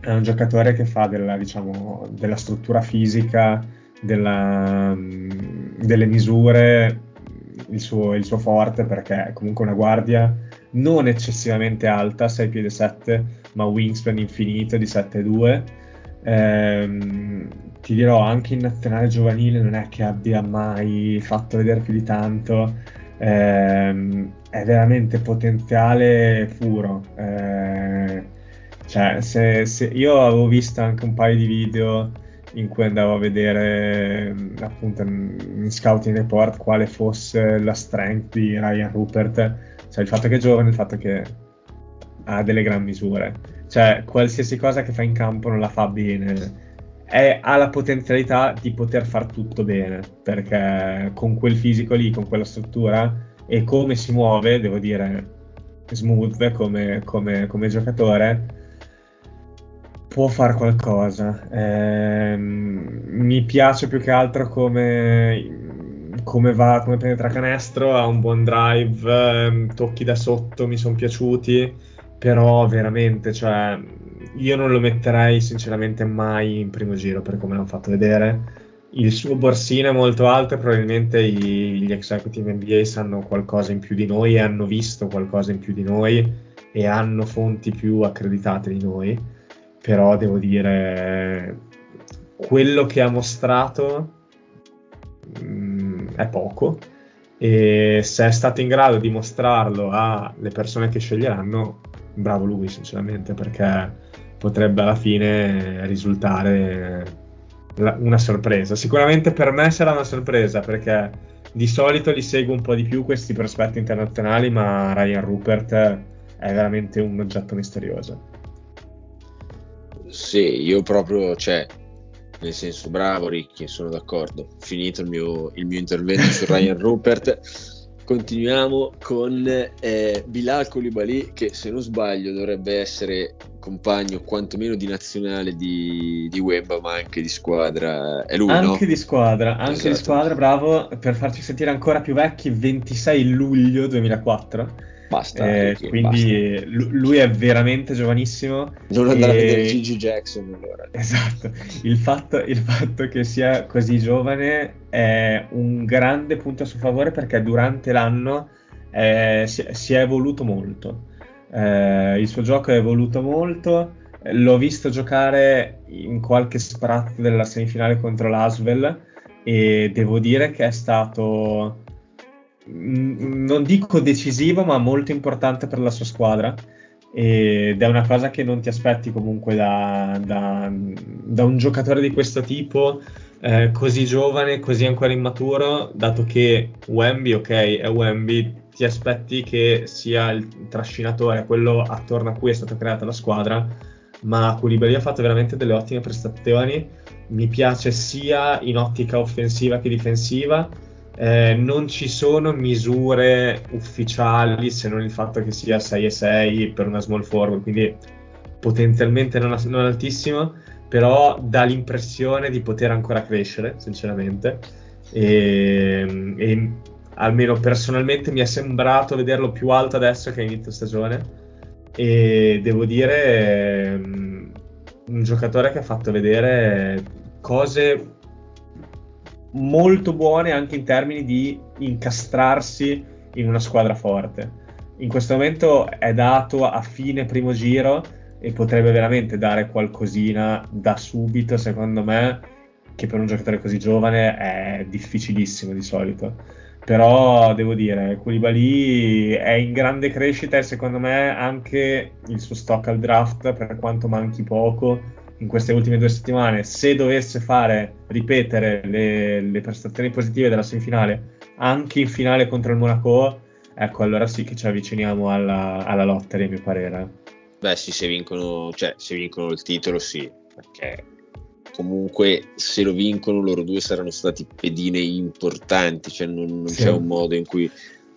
è un giocatore che fa della, diciamo, della struttura fisica della, mh, delle misure il suo, il suo forte perché è comunque una guardia non eccessivamente alta 6 piedi 7 ma wingspan infinito di 7,2 Ehm, ti dirò, anche in nazionale giovanile non è che abbia mai fatto vedere più di tanto. Ehm, è veramente potenziale puro. Eh, cioè, se, se- io avevo visto anche un paio di video in cui andavo a vedere mh, appunto in in scouting report quale fosse la strength di Ryan Rupert. Cioè, il fatto che è giovane, il fatto che ha delle gran misure. Cioè, qualsiasi cosa che fa in campo non la fa bene. È- ha la potenzialità di poter far tutto bene, perché con quel fisico lì, con quella struttura e come si muove, devo dire, smooth come, come- come giocatore, può fare qualcosa. Ehm, mi piace più che altro come, come va, come penetra canestro, ha un buon drive, ehm, tocchi da sotto mi sono piaciuti, però veramente, cioè, io non lo metterei sinceramente mai in primo giro per come l'hanno fatto vedere. Il suo borsino è molto alto e probabilmente gli executive NBA sanno qualcosa in più di noi e hanno visto qualcosa in più di noi e hanno fonti più accreditate di noi però devo dire quello che ha mostrato mh, è poco e se è stato in grado di mostrarlo alle persone che sceglieranno, bravo lui sinceramente perché potrebbe alla fine risultare una sorpresa. Sicuramente per me sarà una sorpresa perché di solito li seguo un po' di più questi prospetti internazionali, ma Ryan Rupert è veramente un oggetto misterioso. Sì, io proprio, cioè, nel senso, bravo Ricky, sono d'accordo. Finito il mio, il mio intervento su Ryan Rupert, continuiamo con eh, Bilal Koulibaly, che se non sbaglio dovrebbe essere compagno quantomeno di nazionale di, di Wemba, ma anche di squadra. È lui, Anche no? di squadra, anche di Esatto. squadra, bravo, per farci sentire ancora più vecchi, 26 luglio 2004. Basta, Eh, Ricky, quindi lu- lui è veramente giovanissimo. Non andare a e- vedere Gigi Jackson allora. Esatto, il fatto, il fatto che sia così giovane è un grande punto a suo favore perché durante l'anno eh, si, si è evoluto molto. Eh, il suo gioco è evoluto molto. L'ho visto giocare in qualche sprazzo della semifinale contro l'Asvel e devo dire che è stato, mm, non dico decisivo, ma molto importante per la sua squadra. Ed è una cosa che non ti aspetti comunque da, da- da un giocatore di questo tipo, eh, così giovane, così ancora immaturo, dato che Wemby, ok, è Wemby, ti aspetti che sia il trascinatore, quello attorno a cui è stata creata la squadra, ma Koulibaly ha fatto veramente delle ottime prestazioni, mi piace sia in ottica offensiva che difensiva. Eh, non ci sono misure ufficiali se non il fatto che sia 6 e 6 per una small forward, quindi potenzialmente non, non altissimo, però dà l'impressione di poter ancora crescere, sinceramente. E, e almeno personalmente mi è sembrato vederlo più alto adesso che a inizio stagione e devo dire um, un giocatore che ha fatto vedere cose molto buone anche in termini di incastrarsi in una squadra forte. In questo momento è dato a fine primo giro e potrebbe veramente dare qualcosina da subito, secondo me, che per un giocatore così giovane è difficilissimo di solito. Però devo dire, Koulibaly è in grande crescita e secondo me anche il suo stock al draft, per quanto manchi poco, in queste ultime due settimane, se dovesse fare ripetere le, le prestazioni positive della semifinale anche in finale contro il Monaco, ecco allora sì che ci avviciniamo alla, alla lottery, a mio parere. Beh sì, se vincono, cioè, se vincono il titolo sì, perché comunque se lo vincono loro due saranno stati pedine importanti, cioè non, non sì. c'è un modo in cui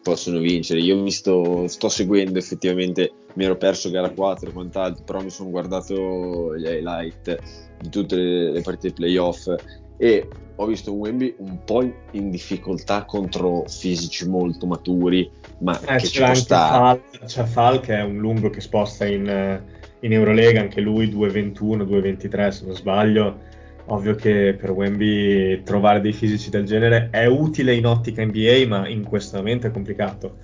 possono vincere. Io ho visto, sto seguendo effettivamente, mi ero perso gara 4 e quant'altro, però mi sono guardato gli highlight di tutte le, le partite playoff e ho visto un Wemby un po' in difficoltà contro fisici molto maturi, ma eh, che ci può stare. c'è Fal che è un lungo che sposta in, in Eurolega, anche lui 2.21, 2.23 se non sbaglio. Ovvio che per Wemby trovare dei fisici del genere è utile in ottica NBA, ma in questo momento è complicato.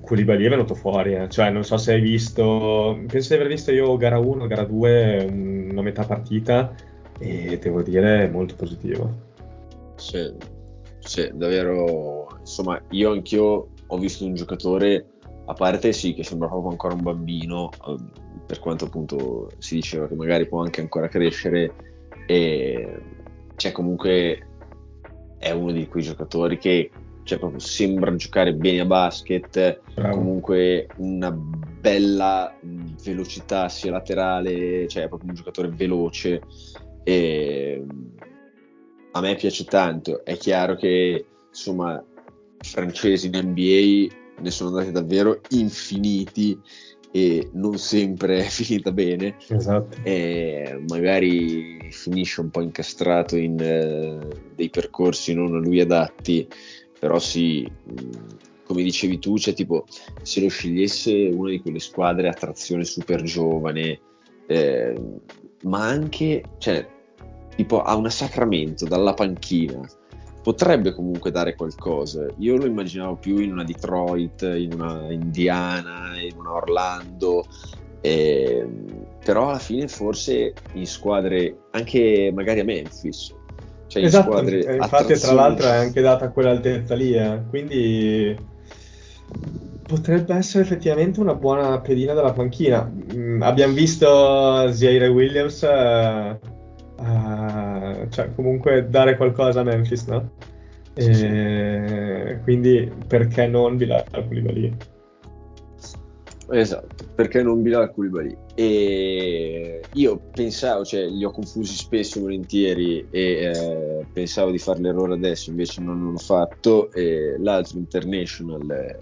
Koulibaly è venuto fuori, eh. cioè non so se hai visto, penso di aver visto io gara 1, gara 2, una metà partita e devo dire molto positivo. Sì, sì, davvero, insomma, io anch'io ho visto un giocatore, a parte sì, che sembra proprio ancora un bambino, ehm, per quanto appunto si diceva che magari può anche ancora crescere, e cioè comunque è uno di quei giocatori che cioè, proprio sembra giocare bene a basket, Bravo. comunque una bella velocità sia laterale, cioè è proprio un giocatore veloce e a me piace tanto. È chiaro che insomma, francesi in NBA ne sono andati davvero infiniti e non sempre è finita bene. Esatto. E magari finisce un po' incastrato in uh, dei percorsi non a lui adatti, però sì, come dicevi tu, cioè tipo se lo scegliesse una di quelle squadre a trazione super giovane, eh, ma anche, cioè, tipo a una Sacramento dalla panchina, potrebbe comunque dare qualcosa. Io lo immaginavo più in una Detroit, in una Indiana, in una Orlando, eh, però alla fine forse in squadre anche magari a Memphis. Cioè esatto, in infatti tra l'altro è anche data quell'altezza lì, eh. quindi potrebbe essere effettivamente una buona pedina dalla panchina. Mm, abbiamo visto Zaire Williams, uh, uh, cioè comunque dare qualcosa a Memphis, no? Sì, e... sì. Quindi perché non Bilal Koulibaly? Esatto, perché non Bilal Koulibaly? E io pensavo, cioè li ho confusi spesso e volentieri e eh, pensavo di fare l'errore adesso, invece non l'ho fatto. E l'altro international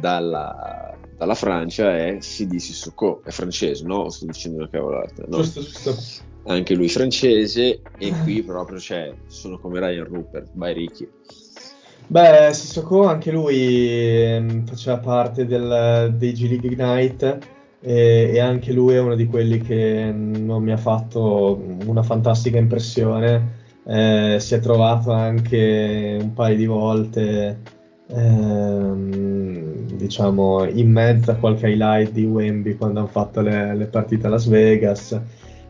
dalla, dalla Francia è Sidi Sissoko, è francese, no? Sto dicendo una cavolata, no? Giusto, giusto. Anche lui francese e qui proprio c'è, sono come Ryan Rupert, by Ricky. Beh, Sissoko anche lui eh, faceva parte del, dei G League Ignite e, e, anche lui è uno di quelli che non mi ha fatto una fantastica impressione. Eh, si è trovato anche un paio di volte ehm, diciamo in mezzo a qualche highlight di Wemby quando hanno fatto le, le partite a Las Vegas.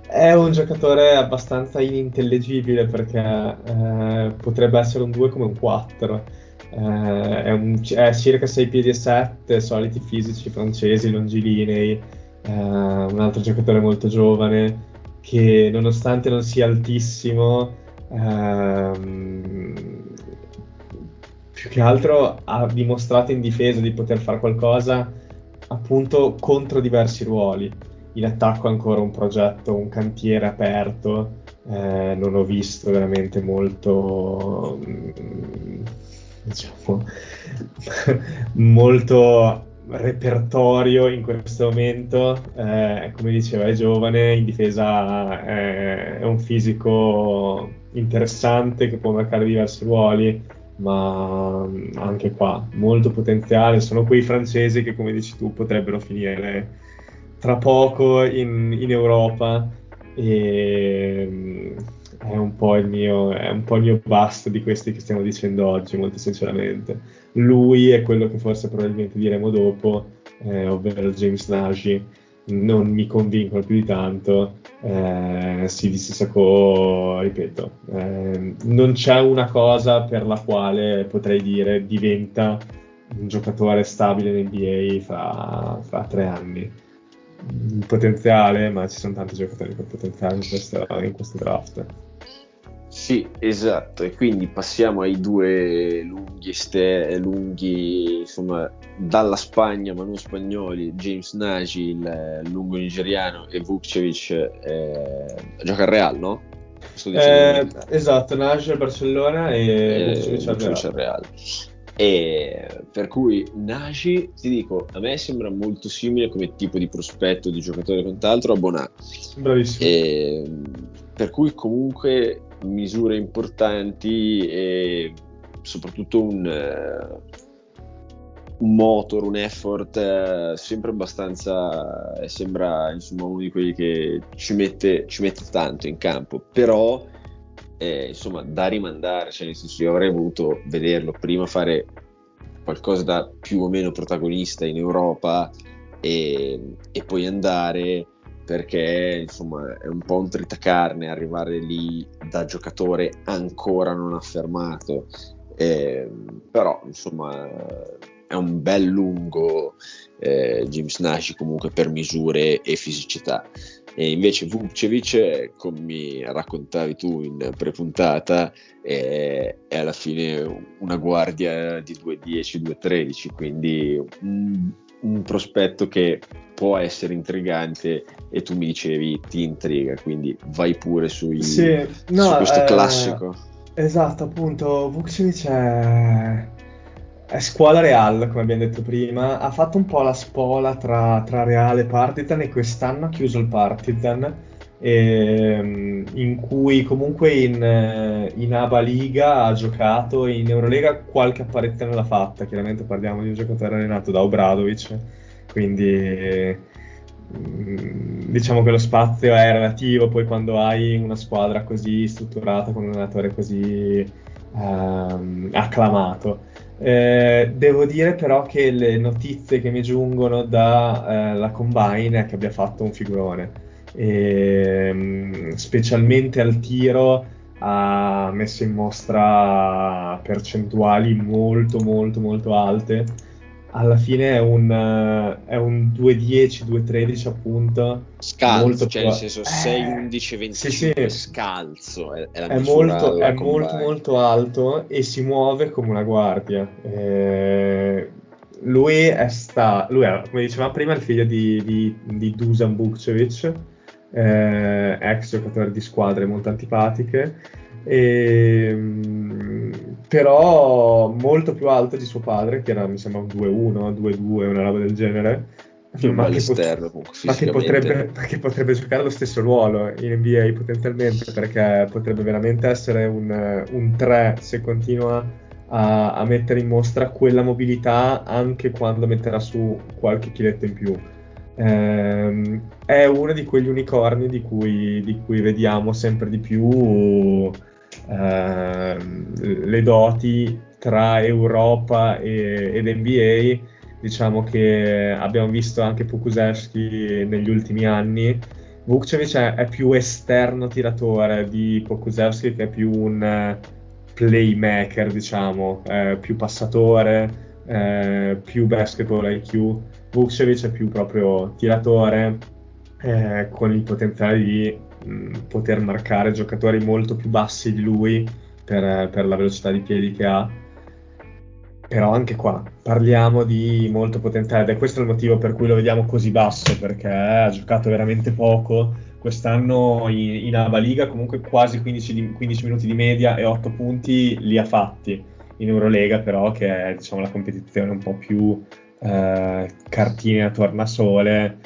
È un giocatore abbastanza inintellegibile perché eh, potrebbe essere un 2 come un 4. Eh, è, un, è, circa 6 piedi e 7, soliti fisici francesi, longilinei. Eh, un altro giocatore molto giovane che nonostante non sia altissimo, ehm, più che altro ha dimostrato in difesa di poter fare qualcosa appunto contro diversi ruoli. In attacco ancora un progetto, un cantiere aperto, eh, non ho visto veramente molto, mm, diciamo, molto repertorio in questo momento. Eh, come diceva, è giovane, in difesa è, è un fisico interessante che può marcare diversi ruoli ma anche qua molto potenziale. Sono quei francesi che, come dici tu, potrebbero finire tra poco in, in Europa e è un po' il mio, è un po' il mio bust di questi che stiamo dicendo oggi, molto sinceramente. Lui è quello che forse probabilmente diremo dopo, eh, ovvero James Nagy, non mi convincono più di tanto. Eh, si Sissoko, ripeto, eh, non c'è una cosa per la quale potrei dire diventa un giocatore stabile in NBA fra, fra tre anni. Potenziale, ma ci sono tanti giocatori con potenziale in questo, in questo draft. Sì, esatto, e quindi passiamo ai due lunghi, ste- lunghi insomma, dalla Spagna, ma non spagnoli, James Nagy, il lungo nigeriano, e Vukcevic, eh, gioca al Real, no? Eh, esatto, Nagy al Barcellona e, e Vukcevic al Real. Real. E per cui Nagy, ti dico, a me sembra molto simile come tipo di prospetto di giocatore quant'altro a Bonà. Bravissimo. E, per cui comunque misure importanti e soprattutto un, uh, un motor, un effort uh, sempre abbastanza, eh, sembra insomma uno di quelli che ci mette, ci mette tanto in campo, però eh, insomma da rimandare, cioè nel senso io avrei voluto vederlo prima fare qualcosa da più o meno protagonista in Europa e, e poi andare perché insomma è un po' un tritacarne arrivare lì da giocatore ancora non affermato. Eh, però insomma è un bel lungo eh, James Nash comunque per misure e fisicità e invece Vucevic come mi raccontavi tu in prepuntata è, è alla fine una guardia di 2.10 2.13 quindi un, un prospetto che può essere intrigante e tu mi dicevi ti intriga, quindi vai pure sui, sì, no, su questo eh, classico. Esatto, appunto, Vucevic è, è scuola Real, come abbiamo detto prima, ha fatto un po' la spola tra, tra Real e Partizan e quest'anno ha chiuso il Partizan, ehm, in cui comunque in, in ABA Liga ha giocato, in Eurolega qualche apparizione l'ha fatta, chiaramente parliamo di un giocatore allenato da Obradovic quindi mm, diciamo che lo spazio è relativo poi quando hai una squadra così strutturata con un allenatore così um, acclamato. Eh, devo dire però che le notizie che mi giungono dalla eh, Combine è che abbia fatto un figurone, e, um, specialmente al tiro ha messo in mostra percentuali molto molto molto alte alla fine è un, uh, è un 2-10, 2-13 appunto. Scalzo, cioè nel senso 6, 11, 25, sì, sì. scalzo. È, è, è molto, è molto, molto alto e si muove come una guardia. Eh, lui è sta, lui è, come dicevamo prima, il figlio di, di, di Dusan Bukcevic, eh, ex giocatore di squadre molto antipatiche. E, ehm, però molto più alto di suo padre, che era mi sembra un 2-1, 2-2, una roba del genere. Ma che, pot- ma, che potrebbe, ma che, potrebbe, giocare lo stesso ruolo in NBA potenzialmente perché potrebbe veramente essere un, un 3 se continua a, a, mettere in mostra quella mobilità anche quando metterà su qualche chiletto in più. Ehm, è uno di quegli unicorni di cui, di cui vediamo sempre di più le doti tra Europa e, ed NBA. Diciamo che abbiamo visto anche Pokusevski negli ultimi anni. Vukcevic è, è, più esterno tiratore di Pokusevski che è più un playmaker, diciamo, eh, più passatore, eh, più basketball IQ. Vukcevic è più proprio tiratore eh, con il potenziale di poter marcare giocatori molto più bassi di lui per, per, la velocità di piedi che ha. Però anche qua parliamo di molto potenziale ed è questo il motivo per cui lo vediamo così basso, perché ha giocato veramente poco. Quest'anno in, in Aba Liga comunque quasi 15, di, 15 minuti di media e 8 punti li ha fatti. In Eurolega però, che è diciamo, la competizione un po' più eh, a tornasole,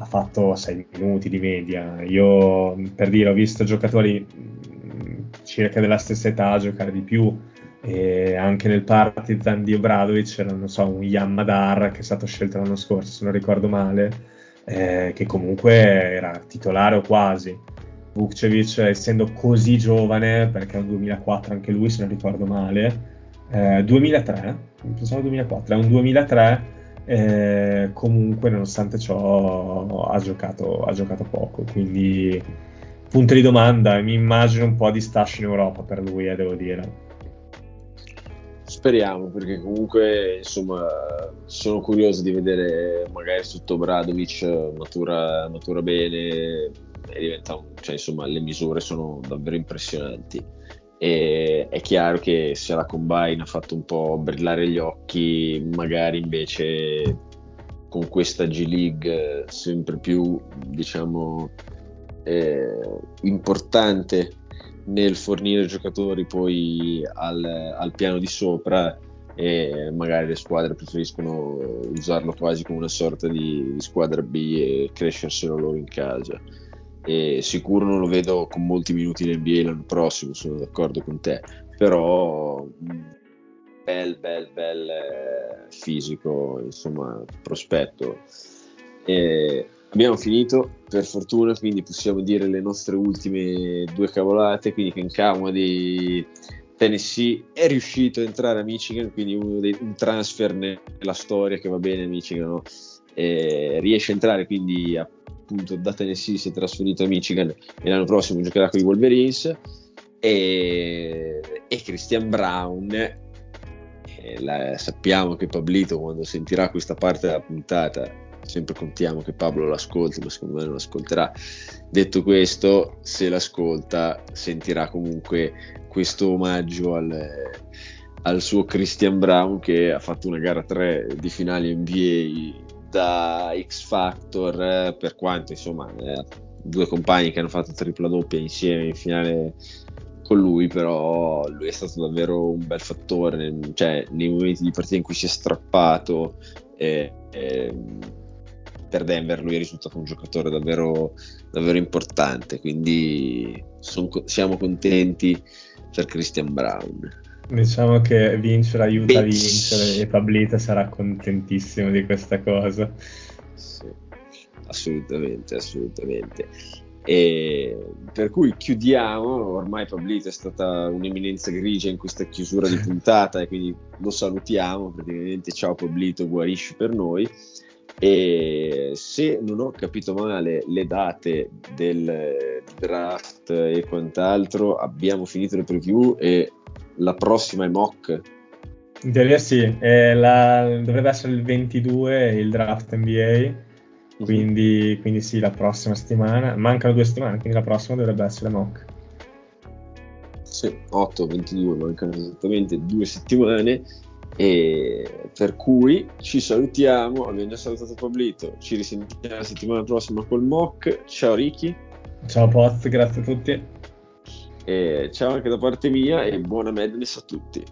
ha fatto 6 minuti di media. Io per dire ho visto giocatori mm, circa della stessa età giocare di più. e anche nel Partizan di Obradovic c'era, non so, un Yamadar che è stato scelto l'anno scorso, se non ricordo male, eh, che comunque era titolare o quasi. Vukcevic, essendo così giovane, perché è un 2004 anche lui, se non ricordo male, eh, 2003, pensavo 2004, è un 2003, eh, comunque nonostante ciò ha giocato, ha giocato poco, quindi punto di domanda, mi immagino un po' di stash in Europa per lui, eh, devo dire. Speriamo, perché comunque insomma sono curioso di vedere magari sotto Bradovic matura, matura bene cioè insomma le misure sono davvero impressionanti e è chiaro che se la Combine ha fatto un po' brillare gli occhi magari invece con questa G League sempre più diciamo eh, importante nel fornire giocatori poi al, al, piano di sopra e magari le squadre preferiscono usarlo quasi come una sorta di, di squadra B e crescerselo loro in casa. E sicuro non lo vedo con molti minuti in NBA l'anno prossimo, sono d'accordo con te, però bel bel bel eh, fisico, insomma, prospetto. E Abbiamo finito per fortuna, quindi possiamo dire le nostre ultime due cavolate. Quindi Ken Kama di Tennessee è riuscito a entrare a Michigan, quindi dei, un transfer nella storia che va bene a Michigan. No? riesce a entrare quindi appunto da Tennessee si è trasferito a Michigan e l'anno prossimo giocherà con i Wolverines. E, e Christian Brown la, sappiamo che Pablito quando sentirà questa parte della puntata sempre contiamo che Pablo l'ascolti, ma secondo me non l'ascolterà. Detto questo, se l'ascolta, sentirà comunque questo omaggio al, al suo Christian Brown che ha fatto una gara 3 di finale NBA da X Factor, eh, per quanto insomma, eh, due compagni che hanno fatto tripla doppia insieme in finale con lui, però lui è stato davvero un bel fattore, cioè nei momenti di partita in cui si è strappato. Eh, eh, per Denver lui è risultato un giocatore davvero, davvero importante, quindi son, siamo contenti per Christian Brown. Diciamo che vincere aiuta a vincere e Pablito sarà contentissimo di questa cosa. Sì, assolutamente, assolutamente. E per cui chiudiamo, ormai Pablito è stata un'eminenza grigia in questa chiusura di puntata e quindi lo salutiamo, praticamente ciao Pablito, guarisci per noi e se non ho capito male le date del draft e quant'altro abbiamo finito le preview e la prossima è mock in teoria sì la, dovrebbe essere il 22 il draft NBA mhm. quindi, quindi sì la prossima settimana mancano due settimane quindi la prossima dovrebbe essere mock sì 8 22 mancano esattamente due settimane e per cui ci salutiamo, abbiamo già salutato Pablito, ci risentiamo la settimana prossima col mock. Ciao Ricky. Ciao Poz, grazie a tutti. E ciao anche da parte mia e buona Madness a tutti.